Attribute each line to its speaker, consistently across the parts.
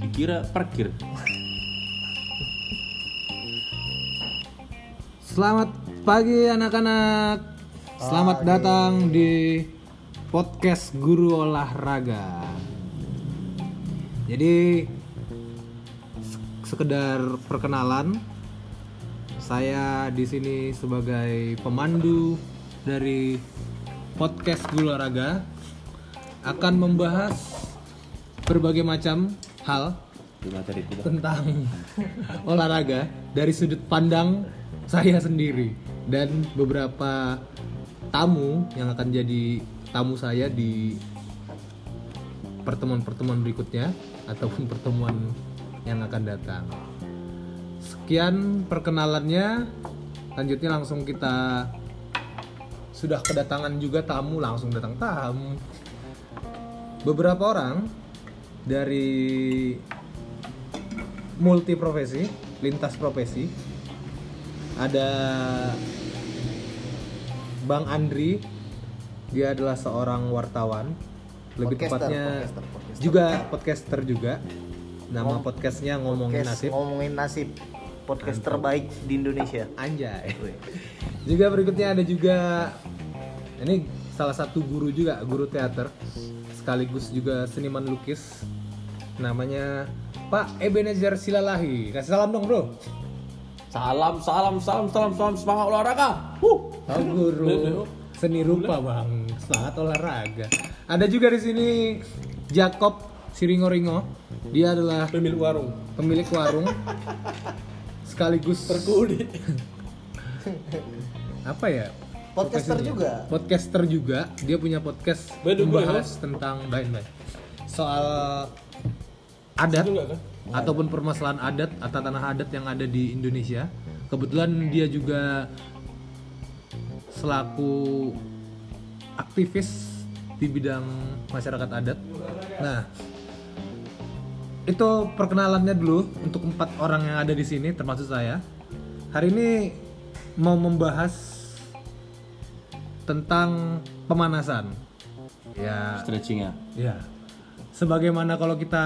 Speaker 1: Dikira parkir.
Speaker 2: Selamat pagi anak-anak. Selamat datang di podcast Guru Olahraga. Jadi se- sekedar perkenalan, saya di sini sebagai pemandu dari podcast Guru Olahraga akan membahas berbagai macam hal tentang olahraga dari sudut pandang saya sendiri dan beberapa tamu yang akan jadi tamu saya di pertemuan-pertemuan berikutnya ataupun pertemuan yang akan datang. Sekian perkenalannya. Lanjutnya langsung kita sudah kedatangan juga tamu langsung datang tamu. Beberapa orang dari multi profesi, lintas profesi. Ada Bang Andri, dia adalah seorang wartawan, lebih
Speaker 3: Podcaster,
Speaker 2: tepatnya
Speaker 3: podcaster, podcaster.
Speaker 2: juga podcaster juga. Nama
Speaker 3: Ngom-
Speaker 2: podcastnya ngomongin
Speaker 3: Podcast
Speaker 2: nasib.
Speaker 3: ngomongin nasib podcast terbaik di Indonesia
Speaker 2: Anjay. juga berikutnya ada juga ini salah satu guru juga, guru teater sekaligus juga seniman lukis. Namanya Pak Ebenezer Silalahi. Kasih salam dong, Bro.
Speaker 1: Salam, salam, salam, salam, salam semangat olahraga. Huh.
Speaker 2: Oh, guru seni rupa, Bang. Semangat olahraga. Ada juga di sini Jacob Siringo-ringo. Dia adalah
Speaker 1: Pemilik warung.
Speaker 2: pemilik warung sekaligus
Speaker 1: Terkudi.
Speaker 2: apa ya?
Speaker 3: Podcaster juga.
Speaker 2: Podcaster juga. Dia punya podcast
Speaker 1: Bedu,
Speaker 2: membahas tentang bain-bain soal adat
Speaker 1: Juga kan?
Speaker 2: ataupun permasalahan adat atau tanah adat yang ada di Indonesia. Kebetulan dia juga selaku aktivis di bidang masyarakat adat. Nah itu perkenalannya dulu untuk empat orang yang ada di sini termasuk saya. Hari ini mau membahas tentang pemanasan ya
Speaker 1: Stretching ya.
Speaker 2: ya sebagaimana kalau kita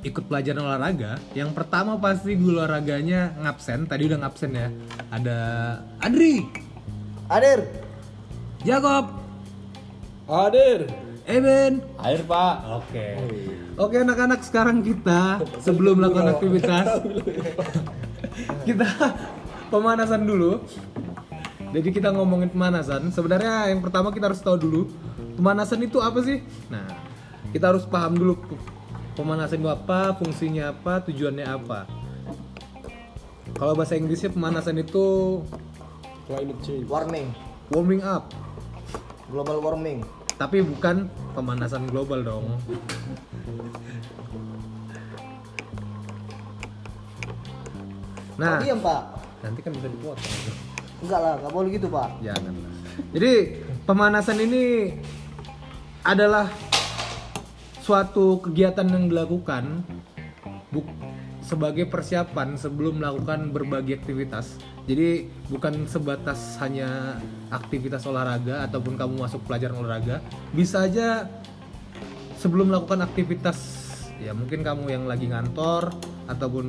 Speaker 2: ikut pelajaran olahraga yang pertama pasti guru olahraganya ngabsen tadi udah ngabsen ya ada Adri
Speaker 3: Adir
Speaker 2: Jacob
Speaker 1: Hadir.
Speaker 2: Eben
Speaker 1: Air pak.
Speaker 2: Oke. Oke anak-anak sekarang kita sebelum melakukan aktivitas kita pemanasan dulu. Jadi kita ngomongin pemanasan. Sebenarnya yang pertama kita harus tahu dulu pemanasan itu apa sih? Nah, kita harus paham dulu pemanasan itu apa, fungsinya apa, tujuannya apa. Kalau bahasa Inggrisnya pemanasan itu
Speaker 1: Climate change.
Speaker 3: warming
Speaker 2: warming up,
Speaker 3: global warming
Speaker 2: tapi bukan pemanasan global dong. Nah,
Speaker 3: oh, diam pak
Speaker 2: nanti kan bisa dipotong.
Speaker 3: Enggak lah nggak boleh gitu pak
Speaker 2: lah. Jadi pemanasan ini adalah suatu kegiatan yang dilakukan buk- sebagai persiapan sebelum melakukan berbagai aktivitas. Jadi bukan sebatas hanya aktivitas olahraga ataupun kamu masuk pelajaran olahraga, bisa aja sebelum melakukan aktivitas ya mungkin kamu yang lagi ngantor ataupun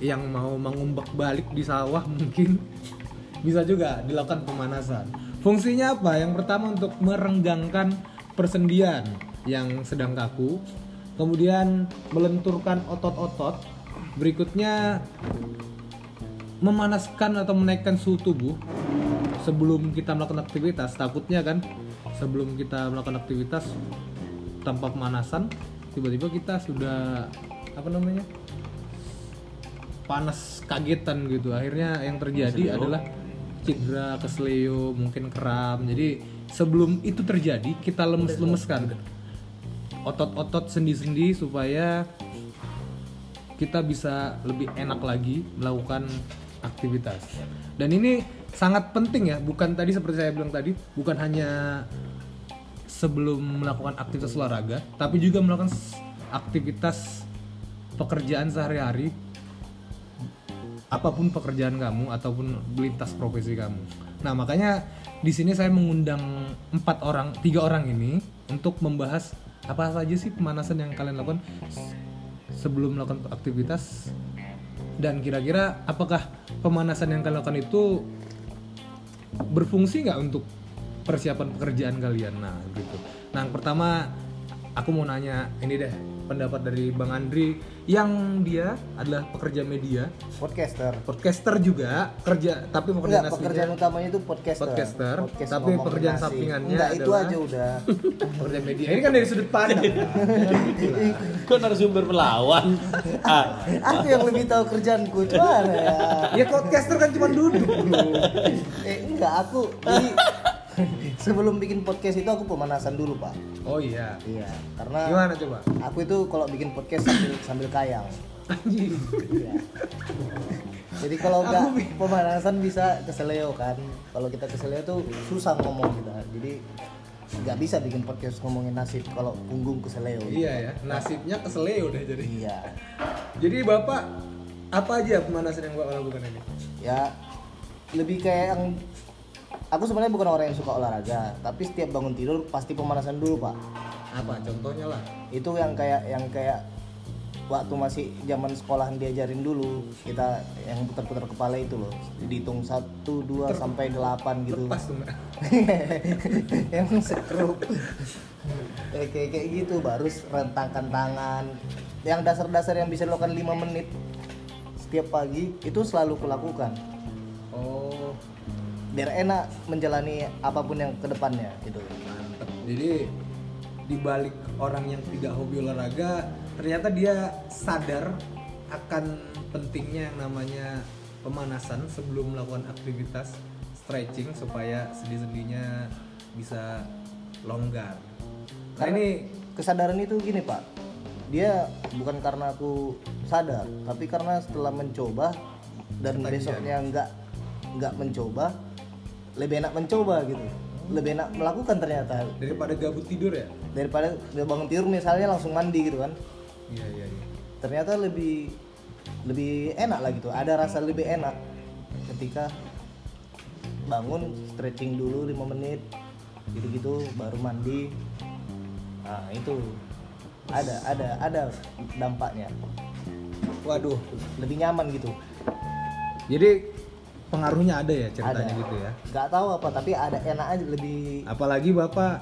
Speaker 2: yang mau mengumbak balik di sawah mungkin bisa juga dilakukan pemanasan. Fungsinya apa? Yang pertama untuk merenggangkan persendian yang sedang kaku, kemudian melenturkan otot-otot. Berikutnya memanaskan atau menaikkan suhu tubuh sebelum kita melakukan aktivitas. Takutnya kan sebelum kita melakukan aktivitas tanpa pemanasan, tiba-tiba kita sudah apa namanya? Panas kagetan gitu. Akhirnya yang terjadi adalah cedera kesleo mungkin kram. Jadi sebelum itu terjadi kita lemes-lemeskan. Otot-otot sendi-sendi supaya kita bisa lebih enak lagi melakukan aktivitas. Dan ini sangat penting ya bukan tadi seperti saya bilang tadi bukan hanya sebelum melakukan aktivitas olahraga tapi juga melakukan aktivitas pekerjaan sehari-hari apa pun pekerjaan kamu ataupun lintas profesi kamu. Nah makanya di sini saya mengundang empat orang, tiga orang ini untuk membahas apa saja sih pemanasan yang kalian lakukan sebelum melakukan aktivitas dan kira-kira apakah pemanasan yang kalian lakukan itu berfungsi nggak untuk persiapan pekerjaan kalian? Nah gitu. Nah yang pertama aku mau nanya ini deh pendapat dari Bang Andri yang dia adalah pekerja media
Speaker 3: Podcaster.
Speaker 2: podcaster juga kerja tapi pekerjaan
Speaker 3: Enggak, pekerjaan utamanya itu podcaster.
Speaker 2: Podcaster,
Speaker 3: Podcast
Speaker 2: tapi pekerjaan
Speaker 3: nasib.
Speaker 2: sampingannya
Speaker 3: Enggak, itu
Speaker 2: adalah-
Speaker 3: aja udah.
Speaker 2: pekerja media ini kan dari sudut pandang
Speaker 1: Kok narasumber melawan? ah,
Speaker 3: aku yang lebih tahu kerjaanku, cuman ya.
Speaker 2: ya podcaster kan cuma duduk
Speaker 3: Eh, enggak, aku jadi sebelum bikin podcast itu aku pemanasan dulu, Pak.
Speaker 2: oh iya
Speaker 3: Iya, karena
Speaker 2: gimana coba
Speaker 3: aku itu kalau bikin podcast sambil sambil kayang.
Speaker 2: anjing
Speaker 3: Iya. Jadi kalau enggak pemanasan bisa keseleo kan. Kalau kita keseleo tuh susah ngomong kita. Jadi nggak bisa bikin podcast ngomongin nasib kalau punggung keseleo.
Speaker 2: iya ya nasibnya keseleo deh jadi
Speaker 3: Iya.
Speaker 2: jadi bapak apa aja pemanasan yang bapak lakukan ini
Speaker 3: Ya lebih kayak yang aku sebenarnya bukan orang yang suka olahraga, tapi setiap bangun tidur pasti pemanasan dulu, Pak.
Speaker 2: apa? Contohnya lah.
Speaker 3: Itu yang kayak yang kayak waktu masih zaman sekolahan diajarin dulu kita yang putar-putar kepala itu loh. Dihitung 1 2 sampai 8 gitu.
Speaker 2: lepas tuh Mbak.
Speaker 3: yang sekrup kayak, kayak kayak gitu baru rentangkan tangan. Yang dasar-dasar yang bisa dilakukan 5 menit setiap pagi itu selalu kulakukan.
Speaker 2: Oh
Speaker 3: biar enak menjalani apa pun yang ke depannya gitu.
Speaker 2: Mantep. Jadi dibalik orang yang tidak hobi olahraga ternyata dia sadar akan pentingnya yang namanya pemanasan sebelum melakukan aktivitas stretching supaya sendi-sendinya bisa longgar. Nah
Speaker 3: Karena-
Speaker 2: ini
Speaker 3: kesadaran itu gini pak. Dia bukan karena aku sadar tapi karena setelah mencoba dan
Speaker 2: Ketagihan.
Speaker 3: besoknya nggak nggak mencoba lebih enak mencoba gitu. Lebih enak melakukan ternyata.
Speaker 2: Daripada gabut tidur ya?
Speaker 3: Daripada bangun tidur misalnya langsung mandi gitu kan.
Speaker 2: Iya iya iya.
Speaker 3: Ternyata lebih lebih enak lah gitu. Ada rasa lebih enak ketika bangun stretching dulu 5 menit gitu-gitu baru mandi. Nah itu ada ada ada dampaknya.
Speaker 2: Waduh.
Speaker 3: Lebih nyaman gitu.
Speaker 2: Jadi pengaruhnya ada ya ceritanya
Speaker 3: ada.
Speaker 2: gitu ya?
Speaker 3: Nggak tahu apa tapi ada enak aja lebih
Speaker 2: apalagi bapak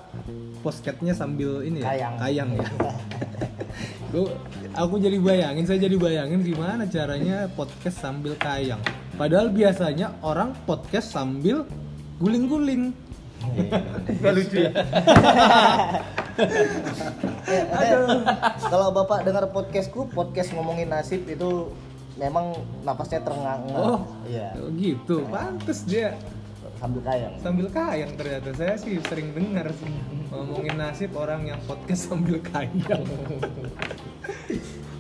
Speaker 2: posketnya sambil ini ya
Speaker 3: Kayang.
Speaker 2: kayang ya. Duh, aku jadi bayangin saya jadi bayangin gimana caranya podcast sambil kayang. Padahal biasanya orang podcast sambil guling-guling. Gak lucu ya?
Speaker 3: Aduh. kalau bapak dengar podcastku podcast ngomongin nasib itu memang napasnya terengah-engah.
Speaker 2: Oh
Speaker 3: iya.
Speaker 2: gitu. Pantes dia.
Speaker 3: Sambil kayang.
Speaker 2: Sambil kayang ternyata. Saya sih sering dengar sih ngomongin nasib orang yang podcast sambil kayang.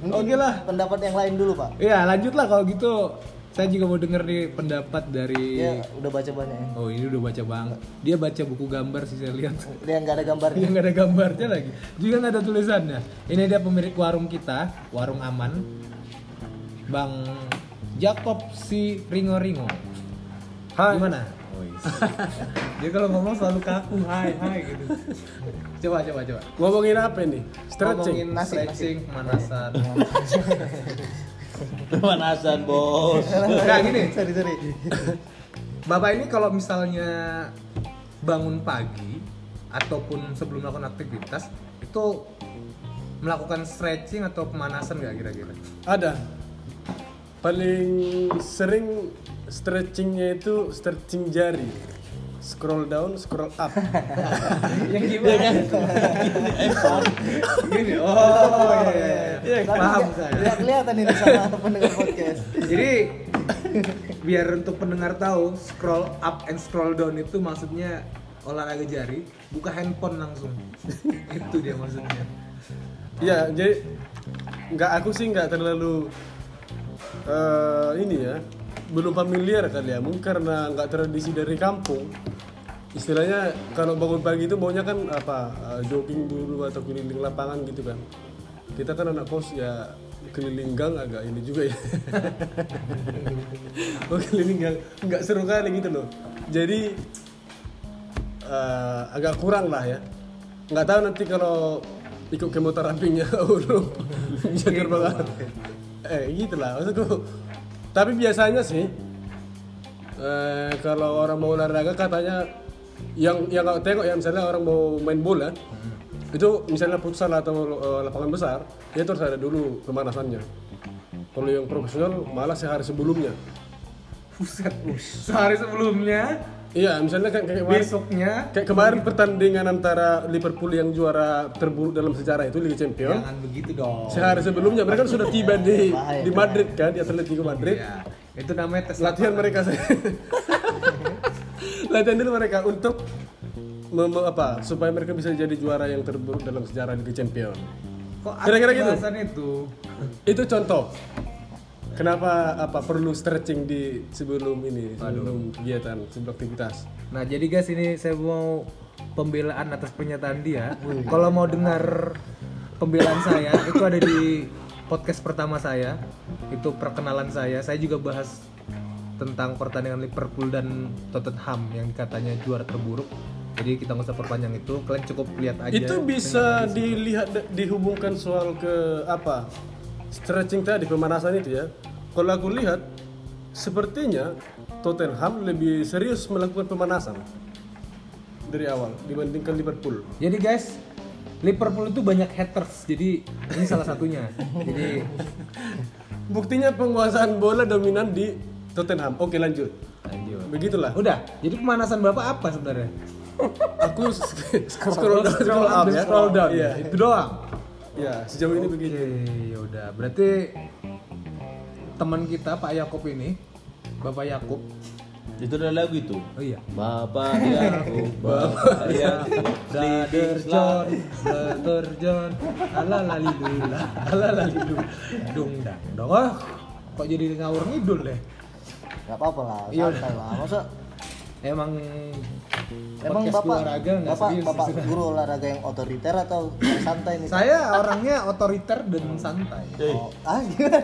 Speaker 2: Oke lah.
Speaker 3: pendapat yang lain dulu pak.
Speaker 2: Ya lanjutlah kalau gitu. Saya juga mau denger nih pendapat dari
Speaker 3: dia udah baca banyak ya.
Speaker 2: Oh ini udah baca banget. Dia baca buku gambar sih saya lihat.
Speaker 3: dia nggak ada gambarnya.
Speaker 2: Dia nggak ada gambarnya lagi. Juga nggak ada tulisannya. Ini dia pemilik warung kita, warung aman, Bang Jakob si Ringo Ringo.
Speaker 4: Hai.
Speaker 2: Gimana? Oh. Dia kalau ngomong selalu kaku, hai hai gitu. Coba coba coba.
Speaker 4: Ngomongin apa ini? Stretching.
Speaker 2: Ngomongin stretching, pemanasan.
Speaker 1: pemanasan bos.
Speaker 2: Nah gini,
Speaker 3: sorry sorry
Speaker 2: Bapak ini kalau misalnya bangun pagi ataupun sebelum melakukan aktivitas itu melakukan stretching atau pemanasan nggak kira-kira?
Speaker 4: Ada. Paling sering stretchingnya itu stretching jari. Scroll down, scroll up.
Speaker 2: Yang gimana? Gini, oh iya, iya.
Speaker 3: Tapi
Speaker 2: paham
Speaker 3: nggak-
Speaker 2: saya.
Speaker 3: nggak kelihatan ini sama pendengar podcast
Speaker 2: Jadi biar untuk pendengar tahu scroll up and scroll down itu maksudnya olahraga jari, buka handphone langsung. itu dia maksudnya.
Speaker 4: Ya, jadi nggak aku sih nggak terlalu eh, ini ya, belum familiar kali ya, mungkin karena nggak tradisi dari kampung. Istilahnya kalau bangun pagi itu maunya kan apa eh, jogging dulu atau keliling lapangan gitu kan. Kita kan anak kos ya keliling gang agak ini juga ya. oh keliling gang nggak seru kali gitu loh. Jadi eh, agak kurang lah ya. Nggak tahu nanti kalau ikut kemoterapinya Ulu bisa terbang. Eh gitulah maksudku. Tapi biasanya sih eh, kalau orang mau olahraga katanya yang yang nggak tengok ya misalnya orang mau main bola itu misalnya futsal atau eh, lapangan besar dia terus ada dulu pemanasannya kalau yang profesional malah sehari sebelumnya
Speaker 2: Buset. Sehari sebelumnya,
Speaker 4: iya misalnya kayak, kayak
Speaker 2: besoknya
Speaker 4: kayak kemarin pertandingan antara Liverpool yang juara terburuk dalam sejarah itu Liga Champions.
Speaker 2: Jangan begitu dong.
Speaker 4: sehari sebelumnya mereka kan sudah tiba di di Madrid kan di Atletico Madrid.
Speaker 2: Ya, itu namanya tes
Speaker 4: latihan mereka latihan dulu mereka untuk mem- apa supaya mereka bisa jadi juara yang terburuk dalam sejarah Liga Champions.
Speaker 2: Kok
Speaker 4: Kira-kira gitu? itu contoh kenapa apa perlu stretching di sebelum ini sebelum kegiatan sebelum aktivitas
Speaker 2: Nah, jadi guys ini saya mau pembelaan atas pernyataan dia. Kalau mau dengar pembelaan saya itu ada di podcast pertama saya. Itu perkenalan saya. Saya juga bahas tentang pertandingan Liverpool dan Tottenham yang katanya juara terburuk. Jadi kita nggak usah perpanjang itu. Kalian cukup lihat aja.
Speaker 4: itu bisa dilihat dihubungkan soal ke apa stretching tadi pemanasan itu ya kalau aku lihat sepertinya Tottenham lebih serius melakukan pemanasan dari awal dibandingkan Liverpool
Speaker 2: Jadi guys, Liverpool itu banyak haters. Jadi ini salah satunya. Jadi
Speaker 4: buktinya penguasaan bola dominan di Tottenham oke lanjut
Speaker 2: lanjut.
Speaker 4: begitulah
Speaker 2: Udah. Jadi pemanasan Bapak apa sebenarnya?
Speaker 4: aku scroll down scroll up ya
Speaker 2: scroll down.
Speaker 4: iya
Speaker 2: Itu doang.
Speaker 4: Ya sejauh ini begitu
Speaker 2: ya udah. Berarti teman kita Pak Yakub ini, Bapak Yakub.
Speaker 1: Itu ada lagu itu.
Speaker 2: Oh iya.
Speaker 1: Bapak Yakub, Bapak Yakub,
Speaker 2: Brother John, Brother John, alalalidula, alalalidul, dung dang dong. Oh, kok jadi ngawur ngidul deh?
Speaker 3: Gak apa-apa lah,
Speaker 2: Iya,
Speaker 3: santai lah. Masa
Speaker 2: Emang
Speaker 3: emang
Speaker 2: podcast
Speaker 3: bapak
Speaker 2: olahraga
Speaker 3: bapak
Speaker 2: serius
Speaker 3: bapak
Speaker 2: sebenarnya.
Speaker 3: guru olahraga yang otoriter atau yang santai nih?
Speaker 2: Saya orangnya otoriter dan santai.
Speaker 3: Oh, ah gimana?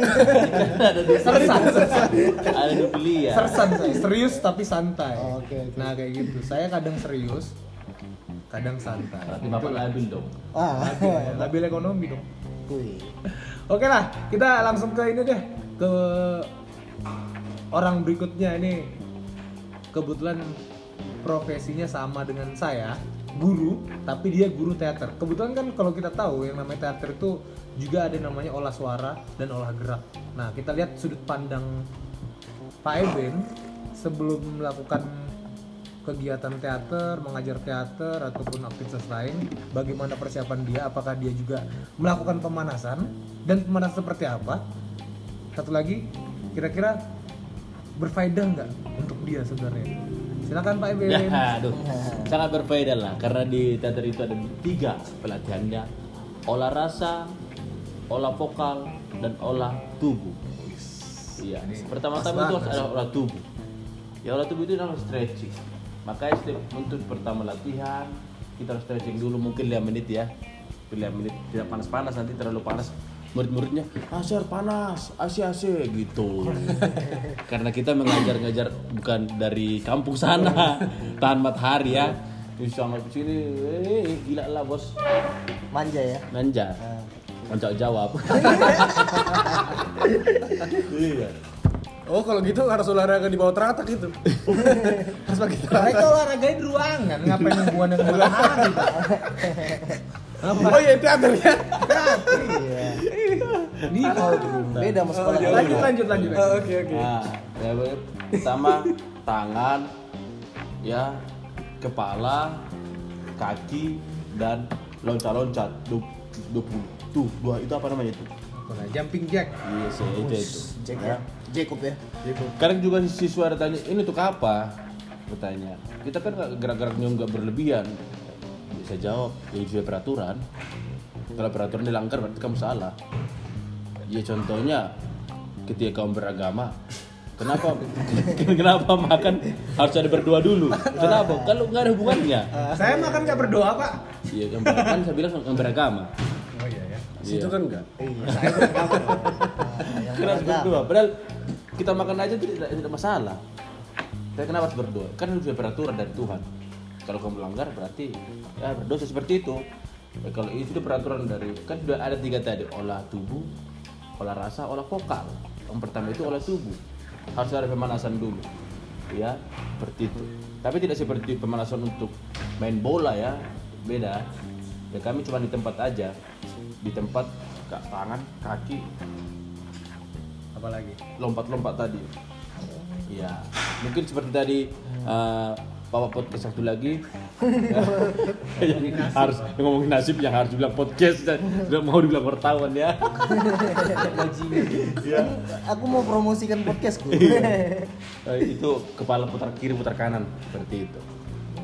Speaker 1: ada
Speaker 2: Sersan, sersan.
Speaker 1: ada dua pilihan.
Speaker 2: Sersan saya, serius tapi santai.
Speaker 3: Oh, oke, oke.
Speaker 2: Nah kayak gitu. Saya kadang serius, kadang santai.
Speaker 1: Berarti bapak labil dong.
Speaker 3: Ah,
Speaker 2: Labil, labil ekonomi dong. Oke lah, kita langsung ke ini deh ke orang berikutnya ini kebetulan profesinya sama dengan saya guru tapi dia guru teater kebetulan kan kalau kita tahu yang namanya teater itu juga ada namanya olah suara dan olah gerak nah kita lihat sudut pandang Pak Eben sebelum melakukan kegiatan teater, mengajar teater ataupun aktivitas lain, bagaimana persiapan dia? Apakah dia juga melakukan pemanasan dan pemanasan seperti apa? Satu lagi, kira-kira berfaedah nggak untuk dia sebenarnya? Silakan Pak Eben.
Speaker 1: Ya, aduh. Sangat berbeda lah karena di teater itu ada tiga pelatihannya. Olah rasa, olah vokal, dan olah tubuh. Iya. Pertama-tama itu harus ada olah tubuh. Ya olah tubuh itu harus stretching. Makanya setiap untuk pertama latihan kita harus stretching dulu mungkin 5 menit ya. 5 menit tidak panas-panas nanti terlalu panas murid-muridnya asyar panas AC AC gitu. Karena kita mengajar-ngajar bukan dari kampung sana tahan matahari ya. Di sana ke sini eh, gila lah bos.
Speaker 3: Manja ya.
Speaker 1: manja. Manja jawab. Iya.
Speaker 4: Oh kalau gitu harus olahraga di bawah teratak itu. Harus pakai teratak.
Speaker 2: Olahraganya di ruangan, ngapain hubungan dengan matahari Pak?
Speaker 4: Oh iya teater ya.
Speaker 3: Iya.
Speaker 2: Di
Speaker 3: Beda sama sekolah.
Speaker 2: lanjut lanjut lanjut.
Speaker 4: Oh, oke oke
Speaker 1: Nah, ya, pertama tangan, ya kepala, kaki dan loncat-loncat. Dup, dup, tuh dua itu apa namanya itu?
Speaker 2: Jumping jack.
Speaker 1: Iya sih itu itu.
Speaker 3: Jack ya. Jacob ya.
Speaker 1: Kadang juga siswa ada tanya ini untuk apa? Bertanya. Kita kan gerak-geraknya nggak berlebihan. Bisa jawab ya sesuai peraturan. Kalau peraturan dilanggar berarti kamu salah. Ya contohnya ketika kamu beragama, kenapa kenapa makan harus ada berdua dulu? Kenapa? Kalau nggak ada hubungannya.
Speaker 2: Saya makan nggak berdoa pak.
Speaker 1: Iya, yang kan saya bilang yang beragama.
Speaker 2: Oh iya ya.
Speaker 4: Situ kan enggak.
Speaker 3: Iya, saya
Speaker 1: Kenapa harus berdua? Padahal kita makan aja tidak, tidak masalah. Tapi kenapa harus berdua? Kan itu peraturan dari Tuhan. Kalau kamu melanggar berarti ya berdosa seperti itu. Kalau itu itu peraturan dari kan sudah ada tiga tadi olah tubuh, olah rasa, olah vokal. Yang pertama itu olah tubuh. Harus ada pemanasan dulu. Ya, seperti itu. Tapi tidak seperti pemanasan untuk main bola ya, beda. Ya kami cuma di tempat aja, di tempat kak tangan, kaki,
Speaker 2: Apalagi?
Speaker 1: lompat-lompat tadi. Ya, mungkin seperti tadi eh, Bapak podcast satu lagi yang harus yang ngomongin nasib yang harus bilang podcast dan tidak mau dibilang wartawan ya. ya.
Speaker 3: Aku mau promosikan podcastku.
Speaker 1: Eh, itu kepala putar kiri putar kanan seperti itu.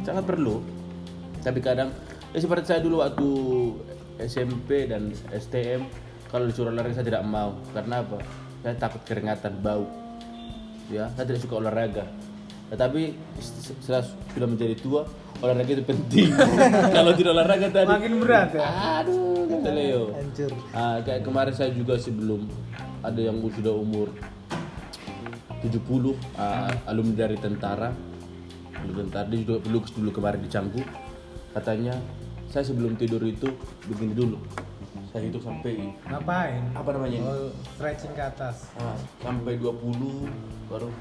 Speaker 1: Sangat perlu. Tapi kadang ya seperti saya dulu waktu SMP dan STM kalau disuruh lari saya tidak mau karena apa? Saya takut keringatan bau. Ya, saya tidak suka olahraga. Tetapi setelah sudah menjadi tua, olahraga itu penting. kalau tidak olahraga tadi
Speaker 2: Makin berat ya.
Speaker 1: Aduh, kata Leo.
Speaker 3: Hancur.
Speaker 1: Ah, kayak kemarin saya juga sebelum ada yang sudah umur 70 ah, alumni dari tentara alumni tentara dia juga pelukis dulu kemarin di Canggu katanya saya sebelum tidur itu begini dulu saya hitung sampai
Speaker 2: Ngapain?
Speaker 1: apa namanya ini?
Speaker 2: Oh, stretching ke atas.
Speaker 1: Ah, sampai 20 baru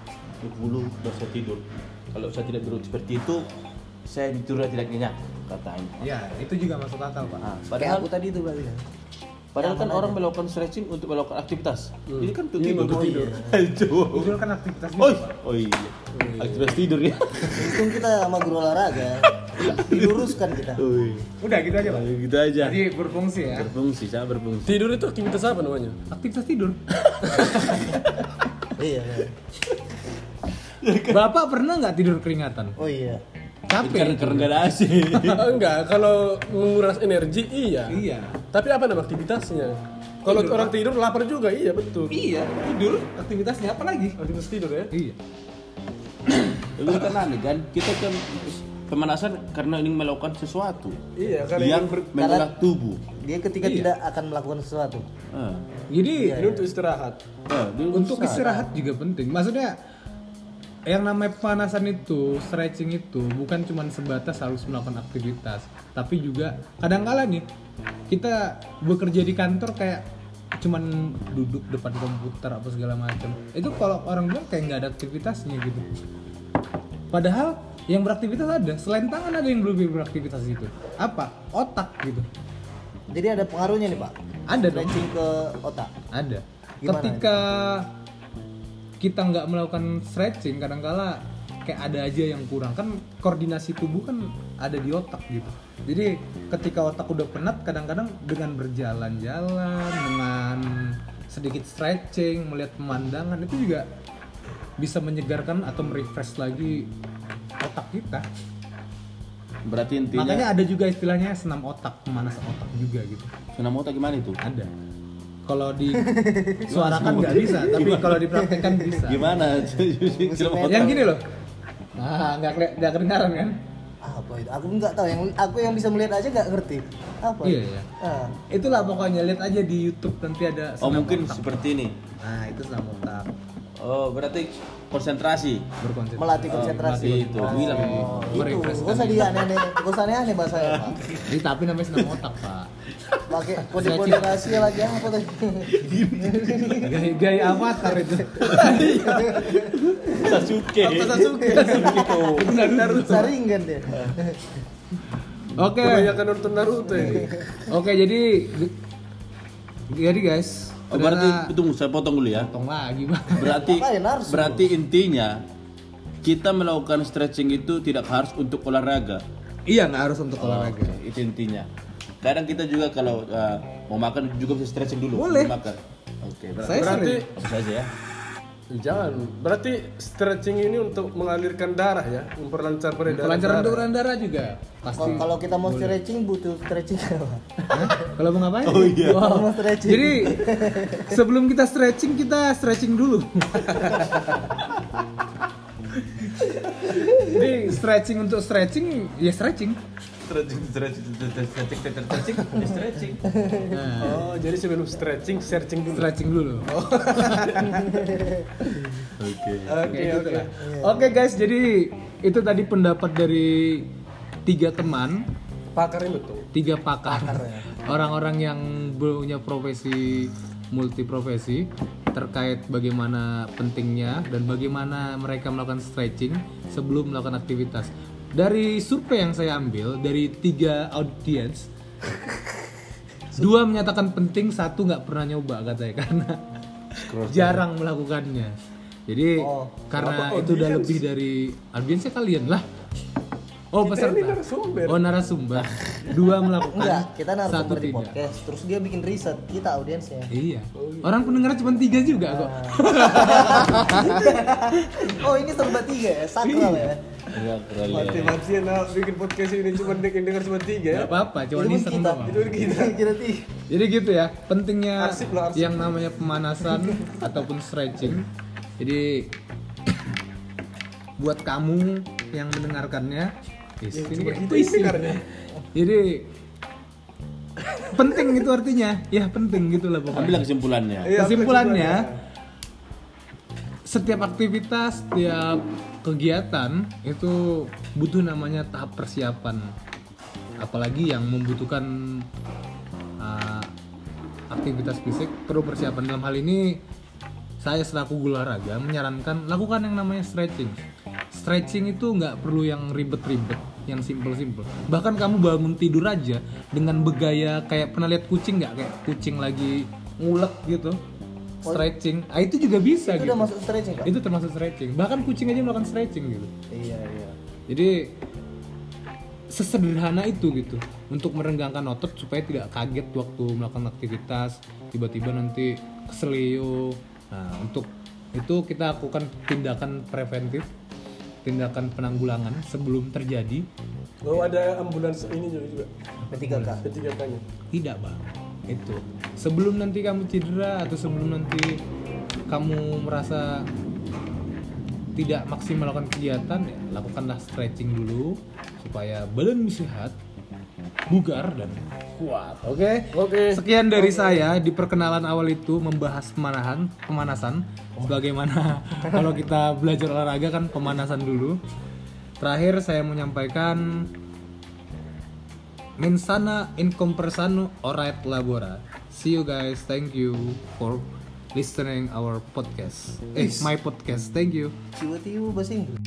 Speaker 1: 20 baru saya tidur kalau saya tidak tidur seperti itu saya tidur tidak nyenyak katanya
Speaker 2: Ya, itu juga masuk akal, Pak.
Speaker 1: Ah,
Speaker 3: Kayak
Speaker 1: padahal
Speaker 3: aku tadi itu berarti ya.
Speaker 1: Padahal kan orang melakukan stretching untuk melakukan aktivitas. Ini kan untuk tidur.
Speaker 4: untuk tidur.
Speaker 2: Kan aktivitas
Speaker 1: Oh,
Speaker 2: juga, Pak.
Speaker 1: oh iya. Aktivitas tidur ya.
Speaker 3: Untung kita sama guru olahraga. Diluruskan kita.
Speaker 1: Oh,
Speaker 2: Udah gitu aja, Pak.
Speaker 1: gitu aja.
Speaker 2: Jadi berfungsi ya.
Speaker 1: Berfungsi, sangat berfungsi.
Speaker 4: Tidur itu aktivitas apa namanya?
Speaker 2: Aktivitas tidur.
Speaker 3: Iya. Iya.
Speaker 2: Bapak pernah nggak tidur keringatan?
Speaker 3: Oh iya.
Speaker 2: Capek.
Speaker 1: Karena karena nggak ada AC.
Speaker 4: Enggak, kalau menguras energi iya.
Speaker 2: Iya.
Speaker 4: Tapi apa nama aktivitasnya? Kalau orang tidur lapar juga, iya betul.
Speaker 2: Iya, tidur. Aktivitasnya apa lagi?
Speaker 4: Aktivitas tidur ya.
Speaker 2: Iya.
Speaker 1: Itu kan aneh kan. Kita kan pemanasan karena ingin melakukan sesuatu
Speaker 4: Iya, karena
Speaker 1: yang mengolah tubuh.
Speaker 3: Dia ketika
Speaker 2: Iya.
Speaker 3: tidak akan melakukan sesuatu.
Speaker 1: Ah.
Speaker 2: Jadi
Speaker 4: Ini untuk istirahat.
Speaker 1: Ah, dia
Speaker 2: untuk
Speaker 1: usaha.
Speaker 2: istirahat juga penting. Maksudnya yang namanya pemanasan itu, stretching itu bukan cuma sebatas harus melakukan aktivitas, tapi juga kadang-kala nih kita bekerja di kantor kayak cuman duduk depan komputer apa segala macam. Itu kalau orang bilang kayak nggak ada aktivitasnya gitu. Padahal yang beraktivitas ada, selain tangan ada yang belum beraktivitas itu. Apa? Otak gitu.
Speaker 3: Jadi ada pengaruhnya nih Pak.
Speaker 2: Ada dong.
Speaker 3: Stretching ke otak.
Speaker 2: Ada.
Speaker 3: Gimana
Speaker 2: Ketika kita nggak melakukan stretching, kadangkala kayak ada aja yang kurang kan koordinasi tubuh kan ada di otak gitu. Jadi ketika otak udah penat, kadang-kadang dengan berjalan-jalan, dengan sedikit stretching, melihat pemandangan itu juga bisa menyegarkan atau merefresh lagi otak kita.
Speaker 1: Berarti intinya
Speaker 2: Makanya ada juga istilahnya senam otak, pemanasan otak juga gitu.
Speaker 1: senam otak gimana itu?
Speaker 2: Ada. Kalau di suarakan nggak bisa, tapi kalau dipraktekkan bisa.
Speaker 1: Gimana?
Speaker 2: Yang gini loh. Nah, nggak nggak kedengaran kan?
Speaker 3: Apa itu? Aku nggak tahu. Yang aku yang bisa melihat aja nggak ngerti. Apa?
Speaker 2: Iya,
Speaker 3: itu?
Speaker 2: iya.
Speaker 3: Ah.
Speaker 2: Itulah pokoknya lihat aja di YouTube nanti ada.
Speaker 1: Oh mungkin
Speaker 2: otak.
Speaker 1: seperti ini.
Speaker 2: Nah itu senam otak.
Speaker 1: Oh berarti konsentrasi.
Speaker 2: Berkonsentrasi.
Speaker 3: Melatih konsentrasi.
Speaker 1: melatih itu. Bilang.
Speaker 3: Oh, itu. Gak usah di aneh-aneh, gak usah aneh-aneh bahasanya Pak.
Speaker 2: Ini tapi namanya senam otak pak.
Speaker 3: Pakai kode-kode rahasia lagi apa tadi?
Speaker 2: Gaya, gaya avatar itu.
Speaker 1: Sasuke.
Speaker 4: Sasuke.
Speaker 3: Saringan deh.
Speaker 2: Oke.
Speaker 4: Kebanyakan nonton Naruto ini.
Speaker 2: Oke jadi jadi guys.
Speaker 1: Oh, berarti tunggu saya potong dulu ya.
Speaker 2: potong lagi bang.
Speaker 1: Berarti
Speaker 3: harus
Speaker 1: berarti intinya kita melakukan stretching itu tidak harus untuk olahraga.
Speaker 2: iya nggak harus untuk
Speaker 1: Oh,
Speaker 2: olahraga.
Speaker 1: oke, itu intinya. Kadang kita juga kalau uh, mau makan juga bisa stretching dulu.
Speaker 2: Boleh.
Speaker 1: Makan. Oke, berarti
Speaker 2: Saya
Speaker 4: Berarti.
Speaker 1: Bisa saja ya.
Speaker 4: jangan. Berarti stretching ini untuk mengalirkan darah ya, memperlancar peredaran
Speaker 2: Pelancaran
Speaker 4: darah.
Speaker 2: ukuran darah juga pasti.
Speaker 3: Kalau kalau kita mau stretching butuh stretching apa?
Speaker 2: Hah? Kalau mau ngapain?
Speaker 1: Oh, iya.
Speaker 3: Kalau mau stretching.
Speaker 2: Jadi sebelum kita stretching kita stretching dulu. Jadi stretching untuk stretching ya stretching.
Speaker 1: Stretching, stretching, stretching, stretching, stretching, stretching, stretching.
Speaker 2: Nah,
Speaker 4: Oh, jadi sebelum stretching, searching dulu.
Speaker 2: stretching dulu.
Speaker 1: Oke.
Speaker 4: Oke,
Speaker 2: Kayak gitu
Speaker 4: oke.
Speaker 2: Oke guys, jadi itu tadi pendapat dari tiga teman,
Speaker 4: Pakar ini betul.
Speaker 2: tiga pakar,
Speaker 3: ya.
Speaker 2: orang-orang yang punya profesi multi profesi terkait bagaimana pentingnya dan bagaimana mereka melakukan stretching sebelum melakukan aktivitas. Dari survei yang saya ambil dari tiga audiens, dua menyatakan penting, satu nggak pernah nyoba katanya karena jarang melakukannya. Jadi
Speaker 3: Oh,
Speaker 2: karena itu udah lebih dari audiensnya kalian lah. Oh
Speaker 4: Kita
Speaker 2: peserta.
Speaker 4: ini narasumber.
Speaker 2: Oh narasumber. Dua melakukan.
Speaker 3: Enggak, kita
Speaker 2: satu
Speaker 3: narasumber di
Speaker 2: tidak.
Speaker 3: podcast. Terus dia bikin riset, kita audiensnya.
Speaker 2: Iya. Orang pendengar cuma tiga juga kok.
Speaker 3: Oh ini serba tiga ya, sakral ya.
Speaker 1: Enggak keren ya.
Speaker 4: Mati-mati nak bikin podcast ini cuma yang dengar cuma tiga ya.
Speaker 2: Gak apa-apa, cuma
Speaker 3: Itu
Speaker 2: iseng
Speaker 3: kita.
Speaker 2: doang.
Speaker 4: Itu kita.
Speaker 3: kita tiga.
Speaker 2: Jadi gitu ya, pentingnya
Speaker 4: Arsip lah, arsip.
Speaker 2: yang namanya pemanasan ataupun stretching. Jadi buat kamu yang mendengarkannya, is,
Speaker 4: Yang
Speaker 2: ini
Speaker 4: kita.
Speaker 2: Jadi penting itu artinya, ya penting gitulah pokoknya.
Speaker 1: Ambil kesimpulannya.
Speaker 4: Iya,
Speaker 2: Kesimpulannya, setiap aktivitas, setiap kegiatan itu butuh namanya tahap persiapan. Apalagi yang membutuhkan uh, aktivitas fisik perlu persiapan. Dalam hal ini saya selaku olahraga menyarankan lakukan yang namanya stretching. Stretching itu nggak perlu yang ribet-ribet, yang simple-simple. Bahkan kamu bangun tidur aja dengan bergaya kayak pernah lihat kucing nggak kayak kucing lagi ngulek gitu. Stretching, ah, itu juga bisa
Speaker 3: Itu
Speaker 2: gitu.
Speaker 3: udah masuk stretching kak?
Speaker 2: Itu termasuk stretching. Bahkan kucing aja melakukan stretching gitu.
Speaker 3: Iya iya.
Speaker 2: Jadi sesederhana itu gitu untuk merenggangkan otot supaya tidak kaget waktu melakukan aktivitas tiba-tiba nanti keselio. Nah untuk itu kita lakukan tindakan preventif, tindakan penanggulangan sebelum terjadi.
Speaker 4: Oh ada ambulans ini juga juga.
Speaker 3: Ketiga kak.
Speaker 4: Ketiga kali.
Speaker 2: Tidak bang, itu. Sebelum nanti kamu cedera atau sebelum nanti kamu merasa tidak maksimal melakukan kegiatan ya lakukanlah stretching dulu supaya badan sehat bugar dan kuat oke?
Speaker 4: Oke.
Speaker 2: sekian dari saya di perkenalan awal itu membahas pemanahan pemanasan. Sebagaimana kalau kita belajar olahraga kan pemanasan dulu. Terakhir saya menyampaikan Mensana in conversano alright labora. See you guys. Thank you for listening our podcast. Eh, my podcast. Thank you.
Speaker 3: Tiba-tiba bahasa Inggris.